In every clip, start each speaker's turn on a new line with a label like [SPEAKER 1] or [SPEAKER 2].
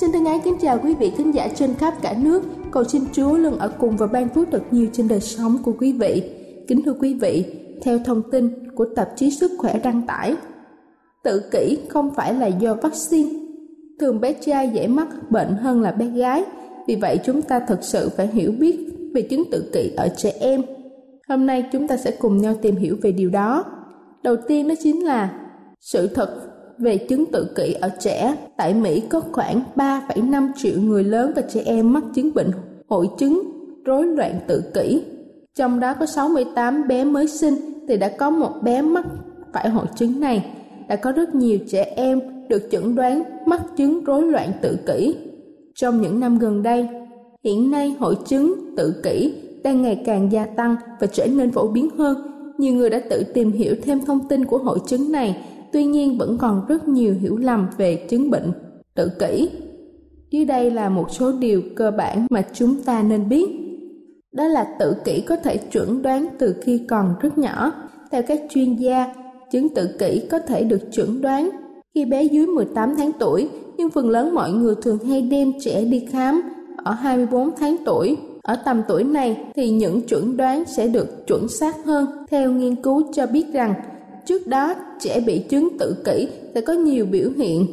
[SPEAKER 1] Xin thân ái kính chào quý vị khán giả trên khắp cả nước. Cầu xin Chúa luôn ở cùng và ban phước thật nhiều trên đời sống của quý vị. Kính thưa quý vị, theo thông tin của tạp chí Sức khỏe đăng tải, tự kỷ không phải là do vaccine. Thường bé trai dễ mắc bệnh hơn là bé gái. Vì vậy chúng ta thật sự phải hiểu biết về chứng tự kỷ ở trẻ em. Hôm nay chúng ta sẽ cùng nhau tìm hiểu về điều đó. Đầu tiên đó chính là sự thật về chứng tự kỷ ở trẻ, tại Mỹ có khoảng 3,5 triệu người lớn và trẻ em mắc chứng bệnh hội chứng rối loạn tự kỷ. Trong đó có 68 bé mới sinh thì đã có một bé mắc phải hội chứng này. Đã có rất nhiều trẻ em được chẩn đoán mắc chứng rối loạn tự kỷ. Trong những năm gần đây, hiện nay hội chứng tự kỷ đang ngày càng gia tăng và trở nên phổ biến hơn. Nhiều người đã tự tìm hiểu thêm thông tin của hội chứng này tuy nhiên vẫn còn rất nhiều hiểu lầm về chứng bệnh tự kỷ. Dưới đây là một số điều cơ bản mà chúng ta nên biết. Đó là tự kỷ có thể chuẩn đoán từ khi còn rất nhỏ. Theo các chuyên gia, chứng tự kỷ có thể được chuẩn đoán khi bé dưới 18 tháng tuổi, nhưng phần lớn mọi người thường hay đem trẻ đi khám ở 24 tháng tuổi. Ở tầm tuổi này thì những chuẩn đoán sẽ được chuẩn xác hơn. Theo nghiên cứu cho biết rằng Trước đó, trẻ bị chứng tự kỷ sẽ có nhiều biểu hiện.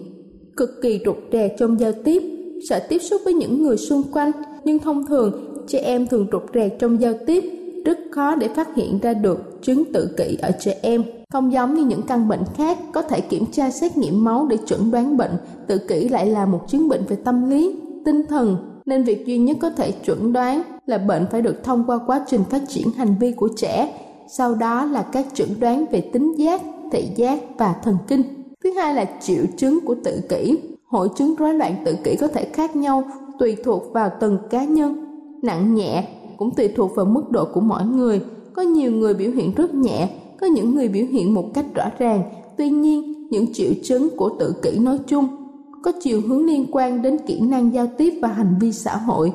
[SPEAKER 1] Cực kỳ rụt rè trong giao tiếp, sợ tiếp xúc với những người xung quanh, nhưng thông thường trẻ em thường rụt rè trong giao tiếp, rất khó để phát hiện ra được chứng tự kỷ ở trẻ em. Không giống như những căn bệnh khác có thể kiểm tra xét nghiệm máu để chuẩn đoán bệnh, tự kỷ lại là một chứng bệnh về tâm lý, tinh thần, nên việc duy nhất có thể chuẩn đoán là bệnh phải được thông qua quá trình phát triển hành vi của trẻ sau đó là các chẩn đoán về tính giác, thị giác và thần kinh. Thứ hai là triệu chứng của tự kỷ. Hội chứng rối loạn tự kỷ có thể khác nhau tùy thuộc vào từng cá nhân. Nặng nhẹ cũng tùy thuộc vào mức độ của mỗi người. Có nhiều người biểu hiện rất nhẹ, có những người biểu hiện một cách rõ ràng. Tuy nhiên, những triệu chứng của tự kỷ nói chung có chiều hướng liên quan đến kỹ năng giao tiếp và hành vi xã hội.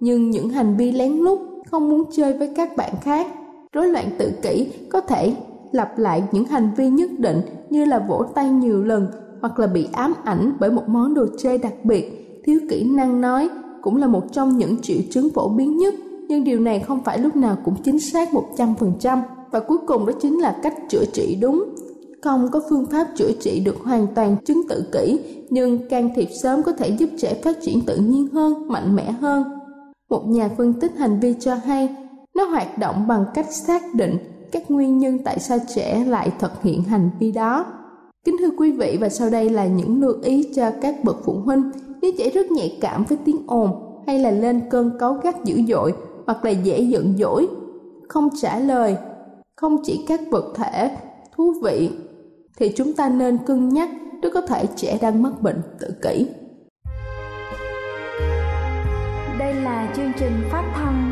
[SPEAKER 1] Nhưng những hành vi lén lút, không muốn chơi với các bạn khác Rối loạn tự kỷ có thể lặp lại những hành vi nhất định như là vỗ tay nhiều lần hoặc là bị ám ảnh bởi một món đồ chơi đặc biệt. Thiếu kỹ năng nói cũng là một trong những triệu chứng phổ biến nhất, nhưng điều này không phải lúc nào cũng chính xác 100%. Và cuối cùng đó chính là cách chữa trị đúng. Không có phương pháp chữa trị được hoàn toàn chứng tự kỷ, nhưng can thiệp sớm có thể giúp trẻ phát triển tự nhiên hơn, mạnh mẽ hơn. Một nhà phân tích hành vi cho hay, nó hoạt động bằng cách xác định các nguyên nhân tại sao trẻ lại thực hiện hành vi đó. Kính thưa quý vị và sau đây là những lưu ý cho các bậc phụ huynh nếu trẻ rất nhạy cảm với tiếng ồn hay là lên cơn cáu gắt dữ dội hoặc là dễ giận dỗi, không trả lời, không chỉ các vật thể thú vị thì chúng ta nên cân nhắc rất có thể trẻ đang mắc bệnh tự kỷ.
[SPEAKER 2] Đây
[SPEAKER 3] là chương trình phát thanh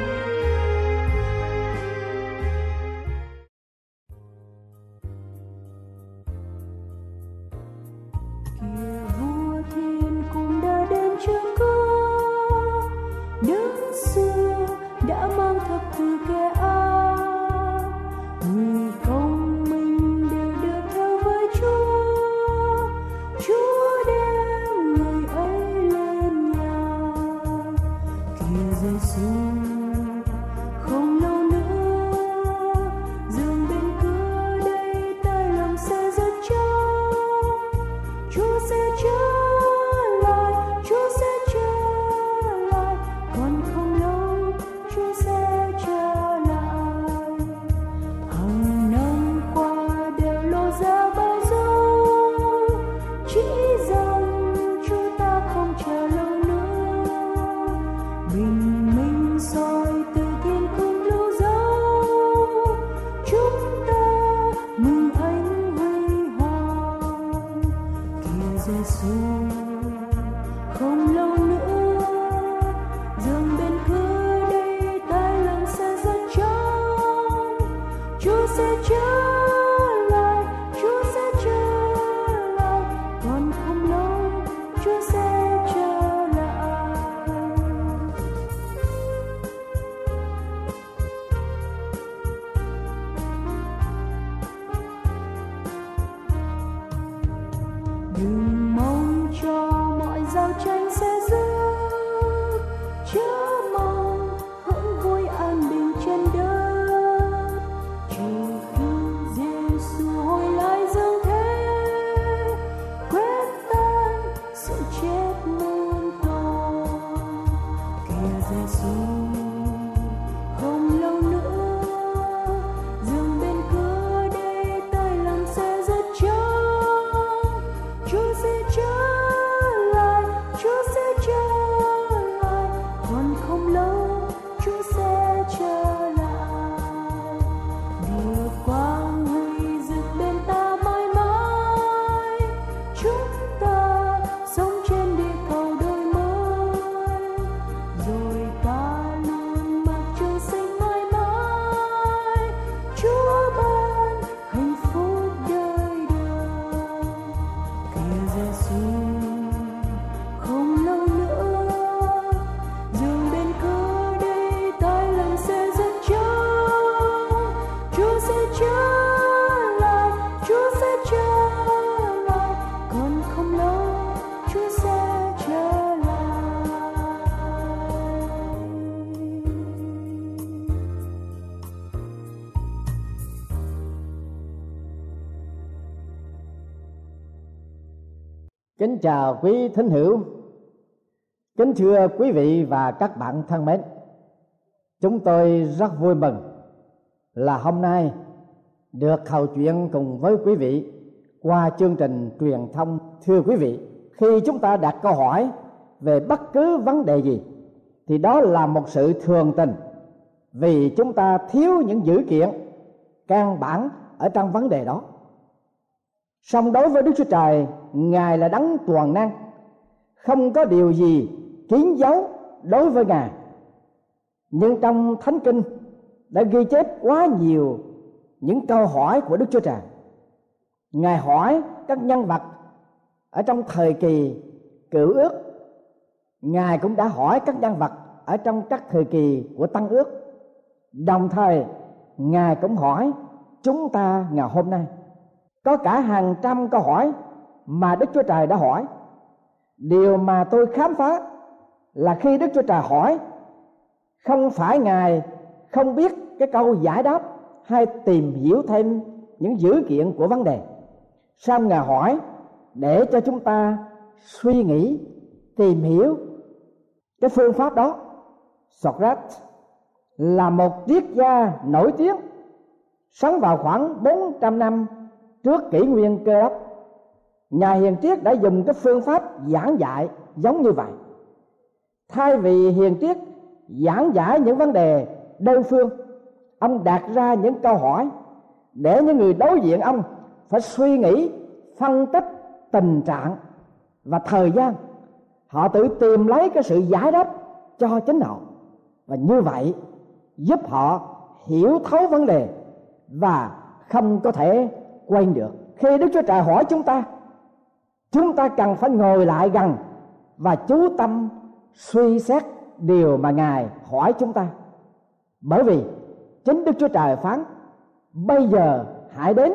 [SPEAKER 4] Kính chào quý thính hữu. Kính thưa quý vị và các bạn thân mến, Chúng tôi rất vui mừng là hôm nay được hầu chuyện cùng với quý vị qua chương trình truyền thông. Thưa quý vị, khi chúng ta đặt câu hỏi về bất cứ vấn đề gì, thì đó là một sự thường tình, vì chúng ta thiếu những dữ kiện, căn bản ở trong vấn đề đó song đối với đức chúa trời, ngài là đấng toàn năng. Không có điều gì kín dấu đối với ngài. Nhưng trong thánh kinh đã ghi chép quá nhiều những câu hỏi của đức chúa trời. Ngài hỏi các nhân vật ở trong thời kỳ cựu ước. Ngài cũng đã hỏi các nhân vật ở trong các thời kỳ của tăng ước. Đồng thời, ngài cũng hỏi chúng ta ngày hôm nay có cả hàng trăm câu hỏi mà đức chúa trời đã hỏi. Điều mà tôi khám phá là khi đức chúa trời hỏi, không phải ngài không biết cái câu giải đáp hay tìm hiểu thêm những dữ kiện của vấn đề. Sao ngài hỏi? Để cho chúng ta suy nghĩ, tìm hiểu cái phương pháp đó. Socrates là một triết gia nổi tiếng. Sống vào khoảng 400 năm trước kỷ nguyên cơ đốc, nhà hiền triết đã dùng cái phương pháp giảng dạy giống như vậy. Thay vì hiền triết giảng giải những vấn đề đơn phương, ông đặt ra những câu hỏi để những người đối diện ông phải suy nghĩ, phân tích tình trạng và thời gian. Họ tự tìm lấy cái sự giải đáp cho chính họ và như vậy giúp họ hiểu thấu vấn đề và không có thể quên được. Khi đức chúa trời hỏi chúng ta chúng ta cần phải ngồi lại gần và chú tâm suy xét điều mà ngài hỏi chúng ta. Bởi vì chính đức chúa trời phán, bây giờ hãy đến,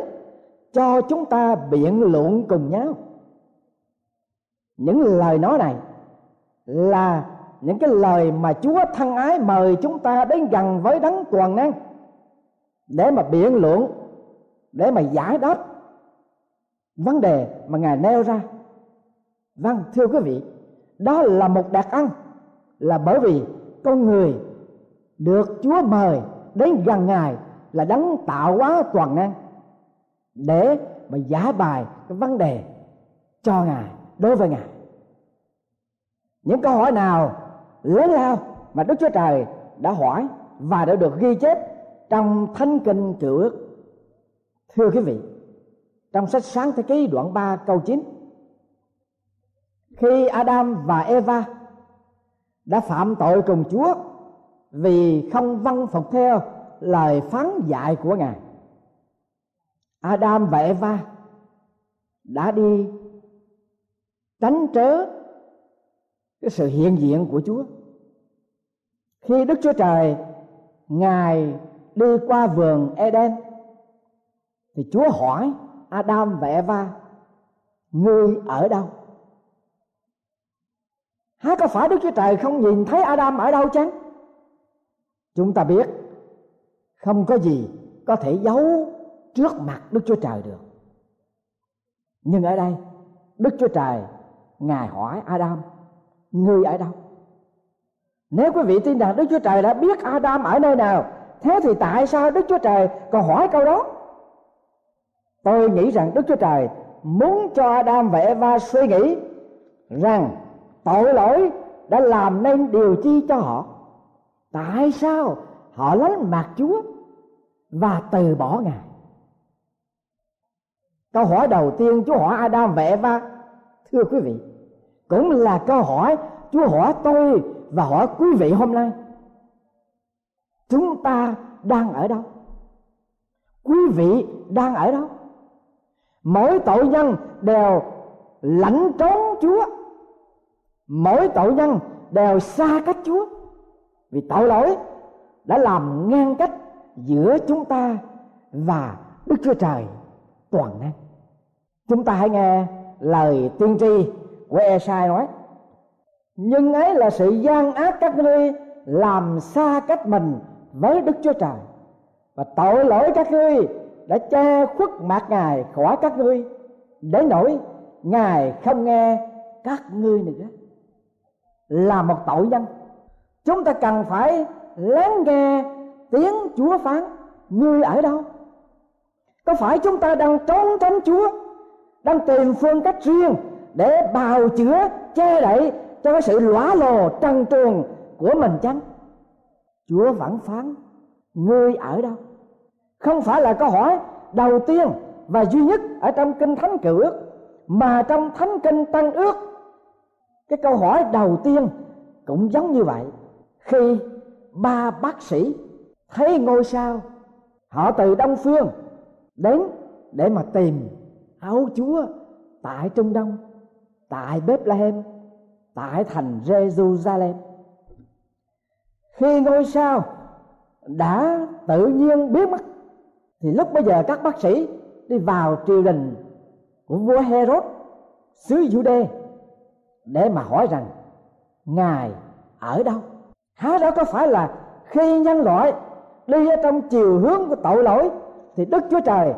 [SPEAKER 4] cho chúng ta biện luận cùng nhau. Những lời nói này là những cái lời mà Chúa thân ái mời chúng ta đến gần với đấng toàn năng để mà biện luận để mà giải đáp vấn đề mà ngài nêu ra vâng thưa quý vị, đó là một đặc ân là bởi vì con người được Chúa mời đến gần ngài là đấng tạo hóa toàn năng để mà giải bài cái vấn đề cho ngài, đối với ngài những câu hỏi nào lớn lao mà Đức Chúa Trời đã hỏi và đã được ghi chép trong Thánh Kinh Cựu Ước. Thưa quý vị, trong sách Sáng Thế Ký đoạn 3 câu 9 khi Adam và Eva đã phạm tội cùng Chúa vì không vâng phục theo lời phán dạy của Ngài. Adam và Eva đã đi tránh trớ cái sự hiện diện của Chúa. Khi Đức Chúa Trời Ngài đi qua vườn Eden thì Chúa hỏi Adam và Eva, ngươi ở đâu? Há có phải Đức Chúa Trời không nhìn thấy Adam ở đâu chăng? Chúng ta biết không có gì có thể giấu trước mặt Đức Chúa Trời được. Nhưng ở đây, Đức Chúa Trời, Ngài hỏi Adam, Ngươi ở đâu? Nếu quý vị tin rằng Đức Chúa Trời đã biết Adam ở nơi nào, Thế thì tại sao Đức Chúa Trời còn hỏi câu đó? Tôi nghĩ rằng Đức Chúa Trời muốn cho Adam và Eva suy nghĩ rằng tội lỗi đã làm nên điều chi cho họ. Tại sao họ lánh mặt chúa và từ bỏ ngài? Câu hỏi đầu tiên chúa hỏi adam và eva, thưa quý vị, cũng là câu hỏi chúa hỏi tôi và hỏi quý vị hôm nay. Chúng ta đang ở đâu? Quý vị đang ở đâu? Mỗi tội nhân đều lãnh trốn chúa. Mỗi tội nhân đều xa cách chúa. Vì tội lỗi đã làm ngăn cách giữa chúng ta và đức chúa trời toàn năng. Chúng ta hãy nghe lời tiên tri của sai nói, nhưng ấy là sự gian ác các ngươi làm xa cách mình với đức chúa trời, và tội lỗi các ngươi đã che khuất mặt ngài khỏi các ngươi, để nỗi ngài không nghe các ngươi nữa. Là một tội nhân, chúng ta cần phải lắng nghe tiếng chúa phán, ngươi ở đâu? Có phải chúng ta đang trốn tránh chúa, đang tìm phương cách riêng để bào chữa, che đậy cho cái sự lóa lồ trần truồng của mình chăng? Chúa vẫn phán, ngươi ở đâu? Không phải là câu hỏi đầu tiên và duy nhất ở trong kinh thánh cựu ước, mà trong thánh kinh tăng ước, cái câu hỏi đầu tiên cũng giống như vậy. Khi ba bác sĩ thấy ngôi sao, họ từ đông phương đến để mà tìm áo chúa tại trung đông, tại bethlehem, tại thành jerusalem. Khi ngôi sao đã tự nhiên biến mất thì lúc bây giờ các bác sĩ đi vào triều đình của vua Herod, xứ Jude, để mà hỏi rằng, ngài ở đâu? Há đó có phải là khi nhân loại đi ở trong chiều hướng của tội lỗi thì đức chúa trời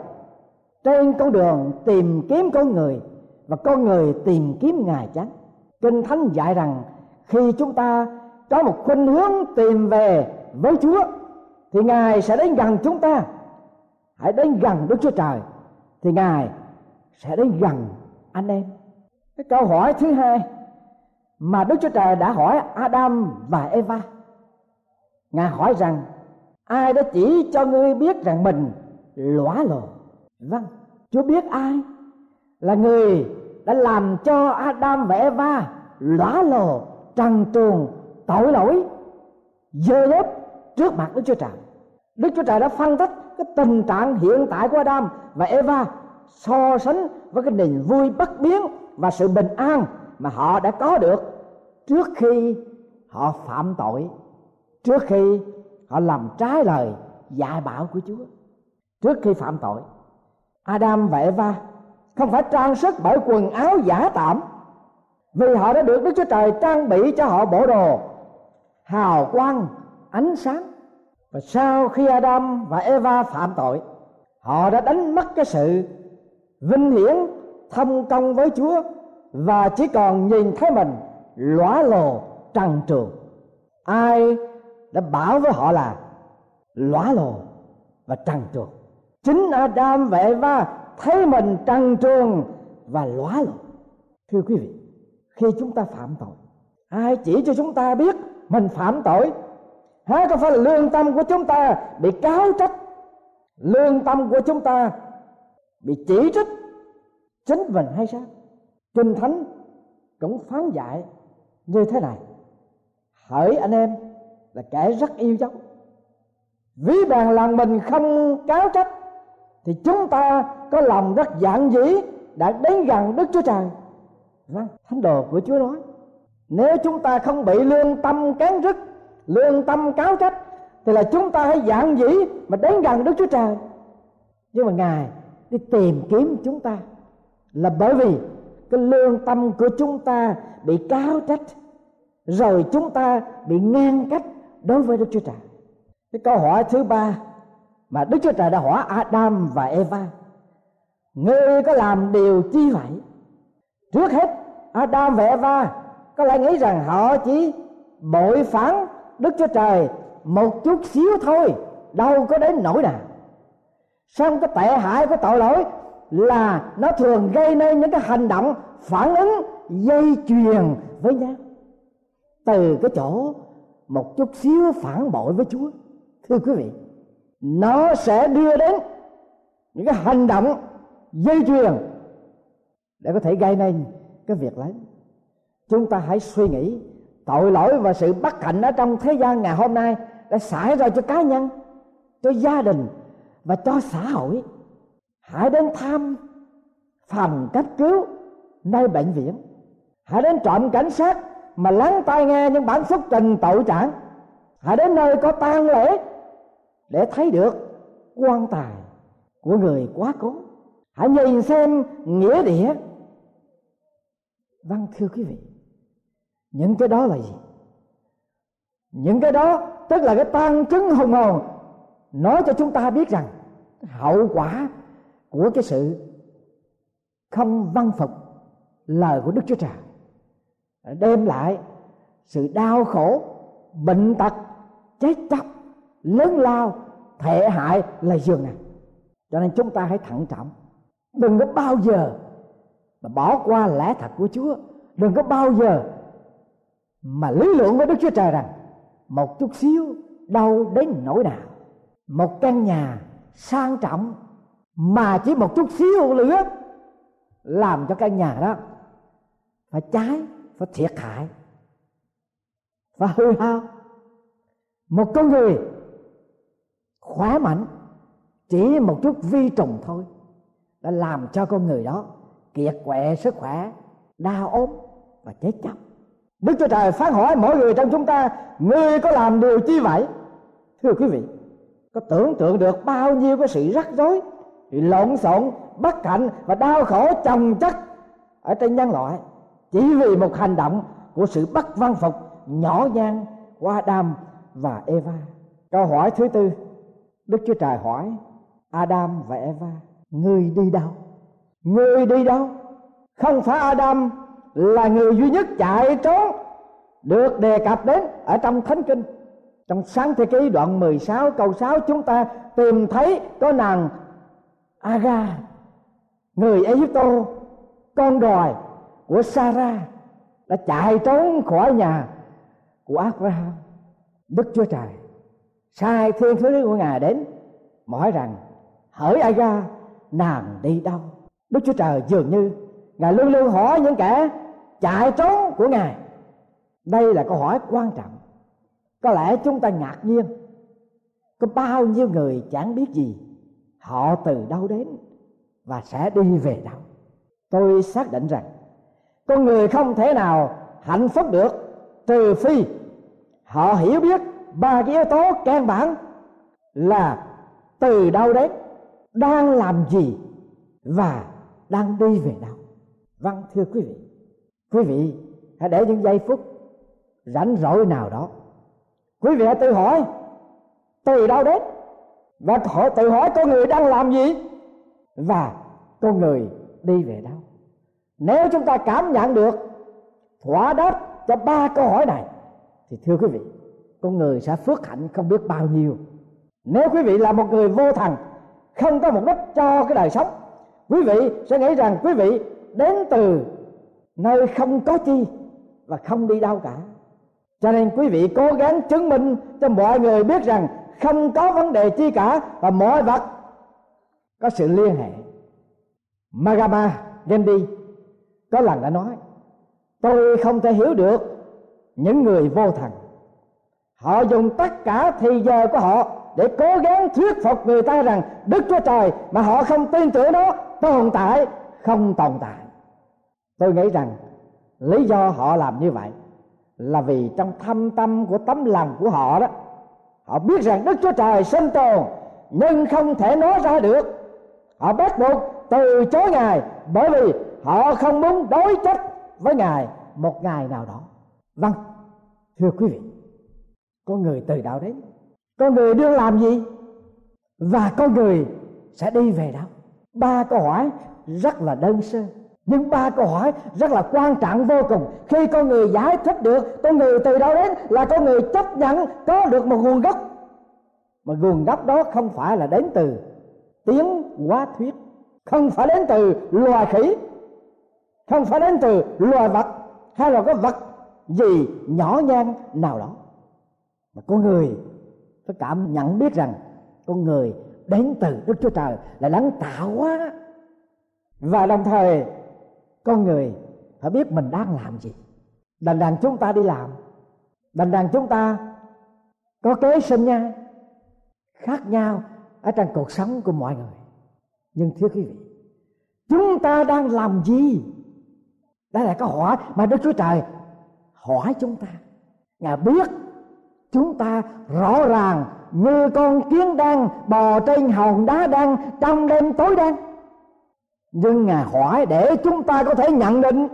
[SPEAKER 4] trên con đường tìm kiếm con người và con người tìm kiếm ngài chắn kinh thánh dạy rằng khi chúng ta có một khuynh hướng tìm về với chúa thì ngài sẽ đến gần chúng ta hãy đến gần đức chúa trời, thì ngài sẽ đến gần anh em. Cái câu hỏi thứ hai mà đức chúa trời đã hỏi adam và eva. Ngài hỏi rằng, ai đã chỉ cho ngươi biết rằng mình lõa lồ vâng chúa biết ai là người đã làm cho adam và eva lõa lồ trần truồng, tội lỗi, dơ dớp trước mặt đức chúa trời. Đức chúa trời đã phân tích cái tình trạng hiện tại của adam và eva so sánh với cái niềm vui bất biến và sự bình an mà họ đã có được trước khi họ phạm tội, trước khi họ làm trái lời dạy bảo của Chúa, trước khi phạm tội. Adam và Eva không phải trang sức bởi quần áo giả tạm vì họ đã được Đức Chúa Trời trang bị cho họ bộ đồ hào quang, ánh sáng và sau khi Adam và Eva phạm tội, họ đã đánh mất cái sự vinh hiển thông công với Chúa và chỉ còn nhìn thấy mình lõa lồ trần trường ai đã bảo với họ là lõa lồ và trần trường chính Adam và Eva thấy mình trần trường và lõa lồ. Thưa quý vị, khi chúng ta phạm tội, ai chỉ cho chúng ta biết mình phạm tội há có phải là lương tâm của chúng ta bị cáo trách? Lương tâm của chúng ta bị chỉ trích? Chính mình hay sao? Kinh thánh cũng phán dạy như thế này. Hỡi anh em là kẻ rất yêu dấu. Ví bàn lòng mình không cáo trách, thì chúng ta có lòng rất dạng dĩ đã đến gần đức chúa trời. Vâng thánh đồ của chúa nói, nếu chúng ta không bị lương tâm cán rứt lương tâm cáo trách, thì là chúng ta hãy dạng dĩ mà đến gần đức chúa trời nhưng mà ngài đi tìm kiếm chúng ta là bởi vì cái lương tâm của chúng ta bị cáo trách, rồi chúng ta bị ngang cách đối với Đức Chúa Trời. Cái câu hỏi thứ ba mà Đức Chúa Trời đã hỏi Adam và Eva. Ngươi có làm điều chi vậy? Trước hết, Adam và Eva có lẽ nghĩ rằng họ chỉ bội phản Đức Chúa Trời một chút xíu thôi, đâu có đến nỗi nào. Xong cái tệ hại của tội lỗi là nó thường gây nên những cái hành động phản ứng dây chuyền với nhau từ cái chỗ một chút xíu phản bội với Chúa thưa quý vị nó sẽ đưa đến những cái hành động dây chuyền để có thể gây nên cái việc lớn chúng ta hãy suy nghĩ tội lỗi và sự bất hạnh ở trong thế gian ngày hôm nay đã xảy ra cho cá nhân, cho gia đình và cho xã hội. Hãy đến thăm phòng cấp cứu nơi bệnh viện. Hãy đến trộm cảnh sát mà lắng tai nghe những bản phúc trình tội trạng. Hãy đến nơi có tang lễ để thấy được quan tài của người quá cố. Hãy nhìn xem nghĩa địa. Vâng thưa quý vị những cái đó là gì? Những cái đó tức là cái tăng chứng hùng hồn. Nói cho chúng ta biết rằng hậu quả của cái sự không văn phục lời của đức chúa trời đem lại sự đau khổ, bệnh tật, chết chóc, lớn lao, thệ hại là giường này cho nên chúng ta hãy thận trọng. Đừng có bao giờ mà bỏ qua lẽ thật của chúa. Đừng có bao giờ mà lý luận với đức chúa trời rằng, một chút xíu đau đến nỗi nào. Một căn nhà sang trọng, mà chỉ một chút xíu lửa, làm cho căn nhà đó phải cháy, phải thiệt hại và hư hao. Một con người khỏe mạnh, chỉ một chút vi trùng thôi, đã làm cho con người đó kiệt quệ sức khỏe, đau ốm và chết chóc đức chúa trời phán hỏi mỗi người trong chúng ta, ngươi có làm điều chi vậy? Thưa quý vị, có tưởng tượng được bao nhiêu cái sự rắc rối lộn xộn, bất hạnh và đau khổ chồng chất ở trên nhân loại chỉ vì một hành động của sự bất văn phục, nhỏ nhan của Adam và Eva. Câu hỏi thứ tư, Đức Chúa Trời hỏi Adam và Eva người đi đâu? Người đi đâu? Không phải Adam là người duy nhất chạy trốn, được đề cập đến ở trong thánh kinh. Trong sáng thế ký đoạn 16 câu 6 chúng ta tìm thấy có nàng Aga người Egypto con đòi của Sarah đã chạy trốn khỏi nhà của Abraham Đức Chúa Trời, sai thiên sứ của ngài đến hỏi rằng, hỡi Aga nàng đi đâu? Đức Chúa Trời dường như ngài luôn luôn hỏi những kẻ chạy trốn của ngài. Đây là câu hỏi quan trọng. Có lẽ chúng ta ngạc nhiên, có bao nhiêu người chẳng biết gì, họ từ đâu đến và sẽ đi về đâu. Tôi xác định rằng con người không thể nào hạnh phúc được trừ phi họ hiểu biết ba cái yếu tố căn bản là từ đâu đến, đang làm gì và đang đi về đâu. Vâng thưa quý vị quý vị hãy để những giây phút rảnh rỗi nào đó. Quý vị hãy tự hỏi, từ đâu đến? Và hỏi tự hỏi con người đang làm gì? Và con người đi về đâu? Nếu chúng ta cảm nhận được thỏa đáp cho ba câu hỏi này, thì thưa quý vị, con người sẽ phước hạnh không biết bao nhiêu. Nếu quý vị là một người vô thần, không có mục đích cho cái đời sống, quý vị sẽ nghĩ rằng quý vị đến từ nơi không có chi và không đi đâu cả. Cho nên quý vị cố gắng chứng minh cho mọi người biết rằng không có vấn đề chi cả và mọi vật có sự liên hệ. Magama Gandhi có lần đã nói, tôi không thể hiểu được những người vô thần. Họ dùng tất cả thời giờ của họ để cố gắng thuyết phục người ta rằng đức chúa trời mà họ không tin tưởng nó tồn tại, không tồn tại tôi nghĩ rằng lý do họ làm như vậy là vì trong thâm tâm của tấm lòng của họ đó, họ biết rằng đức chúa trời sinh tồn, nhưng không thể nói ra được. Họ bắt buộc từ chối ngài bởi vì họ không muốn đối chất với ngài một ngày nào đó. Vâng thưa quý vị, con người từ đạo đến, con người đương làm gì và con người sẽ đi về đâu? Ba câu hỏi rất là đơn sơ nhưng ba câu hỏi rất là quan trọng vô cùng. Khi con người giải thích được, con người từ đâu đến là con người chấp nhận có được một nguồn gốc. Mà nguồn gốc đó không phải là đến từ tiếng hóa thuyết, không phải đến từ loài khỉ, không phải đến từ loài vật hay là có vật gì nhỏ nhan nào đó. Mà con người phải cảm nhận biết rằng con người đến từ đức chúa trời là đấng tạo hóa. Và đồng thời con người phải biết mình đang làm gì. Đành đàn chúng ta đi làm. Đành đàn chúng ta có kế sinh nha khác nhau ở trong cuộc sống của mọi người. Nhưng thưa quý vị, chúng ta đang làm gì? Đây là câu hỏi mà đức chúa trời hỏi chúng ta. Ngài biết chúng ta rõ ràng như con kiến đang bò trên hòn đá đang trong đêm tối đen nhưng ngài hỏi để chúng ta có thể nhận định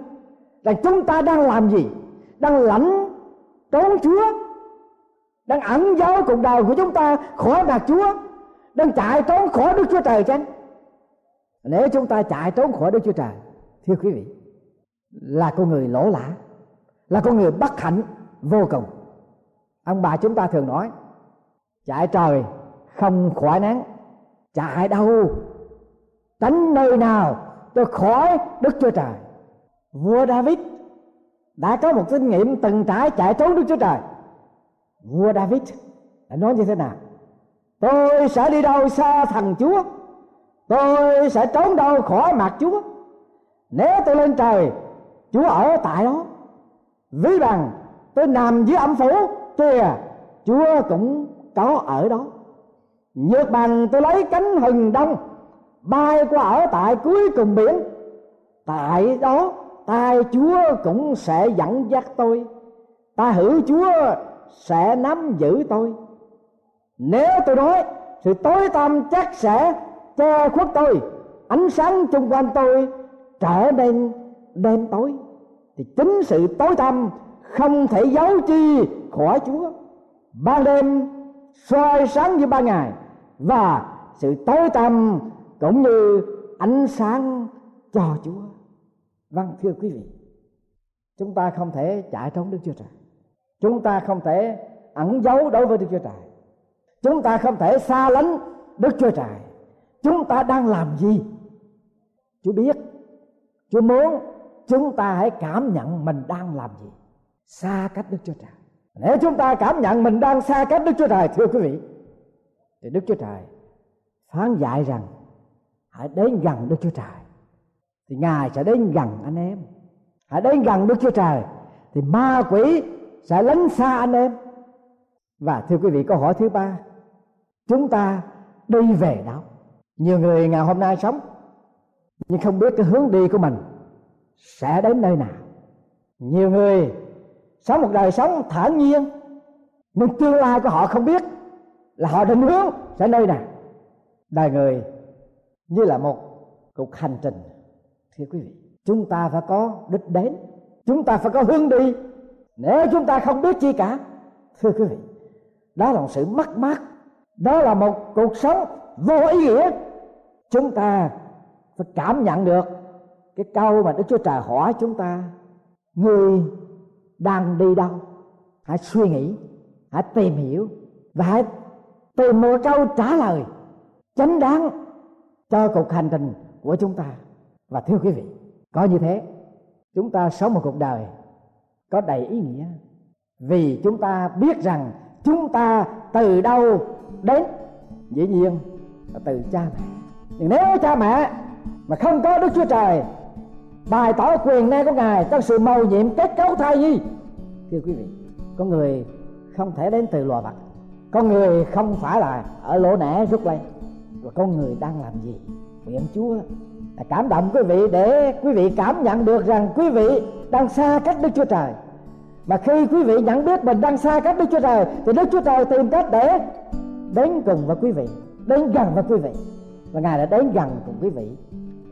[SPEAKER 4] rằng chúng ta đang làm gì, đang lãnh trốn chúa, đang ẩn giấu cuộc đời của chúng ta khỏi mặt chúa, đang chạy trốn khỏi đức chúa trời chăng? Nếu chúng ta chạy trốn khỏi đức chúa trời, thưa quý vị, là con người lỗ lã, là con người bất hạnh, vô cùng. Ông bà chúng ta thường nói, chạy trời không khỏi nắng chạy đâu? Tránh nơi nào cho khỏi đức chúa trời. Vua david đã có một kinh nghiệm từng trải chạy trốn đức chúa trời. Vua david đã nói như thế nào? Tôi sẽ đi đâu xa thần chúa? Tôi sẽ trốn đâu khỏi mặt chúa? Nếu tôi lên trời, chúa ở tại đó. Ví bằng tôi nằm dưới âm phủ kìa chúa cũng có ở đó. Nhược bằng tôi lấy cánh hừng đông bay qua ở tại cuối cùng biển. Tại đó, tai chúa cũng sẽ dẫn dắt tôi. Ta hữu chúa sẽ nắm giữ tôi. Nếu tôi nói, thì tối tâm chắc sẽ che khuất tôi. Ánh sáng chung quanh tôi trở nên đêm tối. Thì chính sự tối tâm không thể giấu chi khỏi chúa. Ban đêm soi sáng như ban ngày và sự tối tâm cũng như ánh sáng cho chúa. Vâng thưa quý vị, chúng ta không thể chạy trốn đức chúa trời. Chúng ta không thể ẩn giấu đối với đức chúa trời. Chúng ta không thể xa lánh đức chúa trời. Chúng ta đang làm gì? Chúa biết. Chúa muốn chúng ta hãy cảm nhận mình đang làm gì. Xa cách đức chúa trời. Nếu chúng ta cảm nhận mình đang xa cách đức chúa trời, thưa quý vị, thì đức chúa trời phán dạy rằng hãy đến gần đức chúa trời. Thì ngài sẽ đến gần anh em. Hãy đến gần đức chúa trời, thì ma quỷ sẽ lánh xa anh em. Và thưa quý vị, câu hỏi thứ ba, chúng ta đi về đâu? Nhiều người ngày hôm nay sống, nhưng không biết cái hướng đi của mình sẽ đến nơi nào. Nhiều người sống một đời sống thản nhiên, nhưng tương lai của họ không biết là họ định hướng sẽ nơi nào. Đời người như là một cuộc hành trình. Thưa quý vị, chúng ta phải có đích đến. Chúng ta phải có hướng đi. Nếu chúng ta không biết chi cả, thưa quý vị, đó là một sự mất mát. Đó là một cuộc sống vô ý nghĩa. Chúng ta phải cảm nhận được cái câu mà đức chúa trời hỏi chúng ta, người đang đi đâu? Hãy suy nghĩ, hãy tìm hiểu và hãy tìm một câu trả lời chánh đáng cho cuộc hành trình của chúng ta. Và thưa quý vị, có như thế, chúng ta sống một cuộc đời có đầy ý nghĩa. Vì chúng ta biết rằng chúng ta từ đâu đến, dĩ nhiên là từ cha mẹ. Nhưng nếu cha mẹ mà không có đức chúa trời bày tỏ quyền năng của ngài trong sự mầu nhiệm kết cấu thai nhi, thưa quý vị, con người không thể đến từ loài vật con người không phải là ở lỗ nẻ rút lên và con người đang làm gì? Nguyện chúa cảm động quý vị để quý vị cảm nhận được rằng quý vị đang xa cách đức chúa trời. Mà khi quý vị nhận biết mình đang xa cách đức chúa trời, thì đức chúa trời tìm cách để đến gần với quý vị, đến gần với quý vị. Và ngài đã đến gần cùng quý vị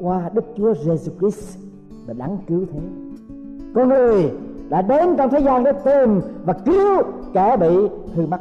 [SPEAKER 4] qua đức chúa giêsu christ là đáng cứu thế. Con người đã đến trong thế gian để tìm và cứu kẻ bị hư mất.